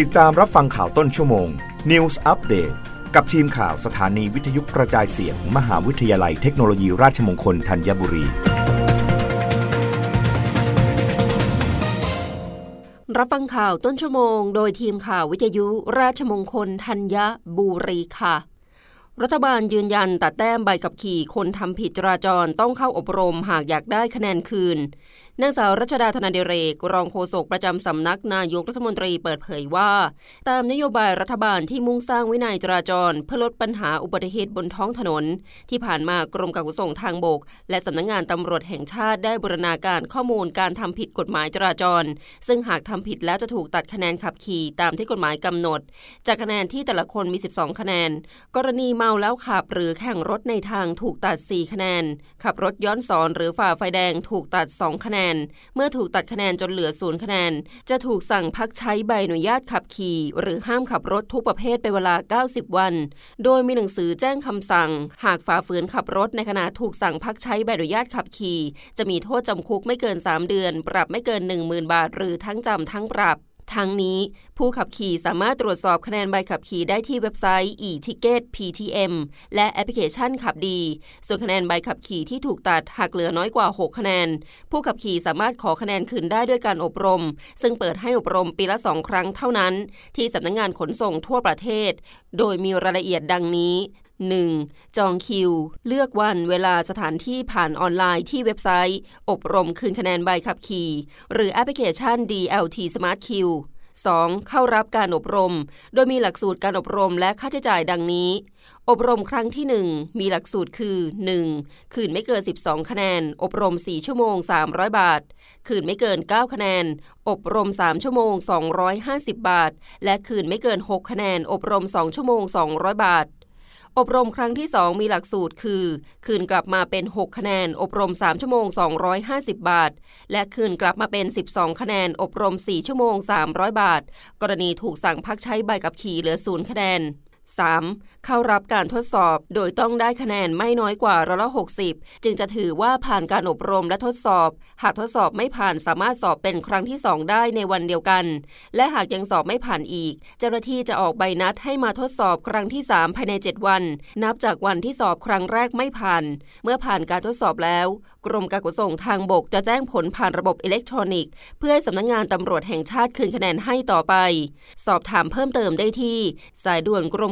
ติดตามรับฟังข่าวต้นชั่วโมง News Update กับทีมข่าวสถานีวิทยุกระจายเสียงมหาวิทยาลัยเทคโนโลยีราชมงคลธัญบุรี รับฟังข่าวต้นชั่วโมง โดยทีมข่าววิทยุราชมงคลธัญบุรีค่ะ รัฐบาลยืนยันตัดแต้มใบขับขี่คนทำผิดจราจรต้องเข้าอบรมหากอยากได้คะแนนคืนนางสาวรัชดาธนาเดเรก รองโฆษกประจำสำนักนายกรัฐมนตรีเปิดเผยว่า ตามนโยบายรัฐบาลที่มุ่งสร้างวินัยจราจร เพื่อลดปัญหาอุบัติเหตุบนท้องถนน ที่ผ่านมากรมการขนส่งทางบก และสำนักงงานตำรวจแห่งชาติได้บูรณาการข้อมูลการทำผิดกฎหมายจราจร ซึ่งหากทำผิดแล้วจะถูกตัดคะแนนขับขี่ตามที่กฎหมายกำหนด จากคะแนนที่แต่ละคนมี 12 คะแนน กรณีเมาแล้วขับหรือแข่งรถในทางถูกตัด 4 คะแนน ขับรถย้อนสอนหรือฝ่าไฟแดงถูกตัด 2 คะแนนเมื่อถูกตัดคะแนนจนเหลือศูนย์คะแนน จะถูกสั่งพักใช้ใบอนุญาตขับขี่ หรือห้ามขับรถทุกประเภทเป็นเวลา 90 วัน โดยมีหนังสือแจ้งคำสั่ง หากฝ่าฝืนขับรถในขณะถูกสั่งพักใช้ใบอนุญาตขับขี่ จะมีโทษจำคุกไม่เกิน 3 เดือน ปรับไม่เกิน 10,000 บาท หรือทั้งจำทั้งปรับ ทั้งนี้ ผู้ขับขี่สามารถตรวจสอบคะแนนใบขับขี่ได้ที่เว็บไซต์ e-ticket PTM และแอปพลิเคชันขับดี ส่วนคะแนนใบขับขี่ที่ถูกตัดหากเหลือน้อยกว่า 6 คะแนน ผู้ขับขี่สามารถขอคะแนนคืนได้ด้วยการอบรม ซึ่งเปิดให้อบรมปีละ 2 ครั้งเท่านั้น ที่สำนักงงานขนส่งทั่วประเทศ โดยมีรายละเอียดดังนี้ 1. จองคิว เลือกวันเวลาสถานที่ผ่านออนไลน์ที่เว็บไซต์ อบรมคืนคะแนนใบขับขี่ หรือแอปพลิเคชัน DLT Smart Q 2. เข้ารับการอบรม โดยมีหลักสูตรการอบรมและค่าใช้จ่ายดังนี้ อบรมครั้งที่ 1 มีหลักสูตรคือ 1. คืนไม่เกิน 12 คะแนน อบรม 4 ชั่วโมง 300 บาท คืนไม่เกิน 9 คะแนน อบรม 3 ชั่วโมง 250 บาท และคืนไม่เกิน 6 คะแนน อบรม 2 ชั่วโมง 200 บาท อบรมครั้งที่ 2 มีหลักสูตรคือ คืนกลับมาเป็น 6 คะแนน อบรม 3 ชั่วโมง 250 บาท และคืนกลับมาเป็น 12 คะแนน อบรม 4 ชั่วโมง 300 บาท กรณีถูกสั่งพักใช้ใบกับขี่เหลือศูนย์คะแนน 3. เข้ารับการทดสอบโดยต้องได้คะแนนไม่น้อยกว่าร้อยละ60 จึงจะถือว่าผ่านการอบรมและทดสอบ หากทดสอบไม่ผ่านสามารถสอบเป็นครั้งที่ 2 ได้ในวันเดียวกัน และหากยังสอบไม่ผ่านอีก เจ้าหน้าที่จะออกใบนัดให้มาทดสอบครั้งที่ 3 ภายใน 7 วัน นับจากวันที่สอบครั้งแรกไม่ผ่าน เมื่อผ่านการทดสอบแล้ว กรมการขนส่งทางบกจะแจ้งผลผ่านระบบอิเล็กทรอนิกส์ เพื่อให้สำนักงงานตำรวจแห่งชาติคืนคะแนนให้ต่อไป สอบถามเพิ่มเติมได้ที่ สายด่วนกรม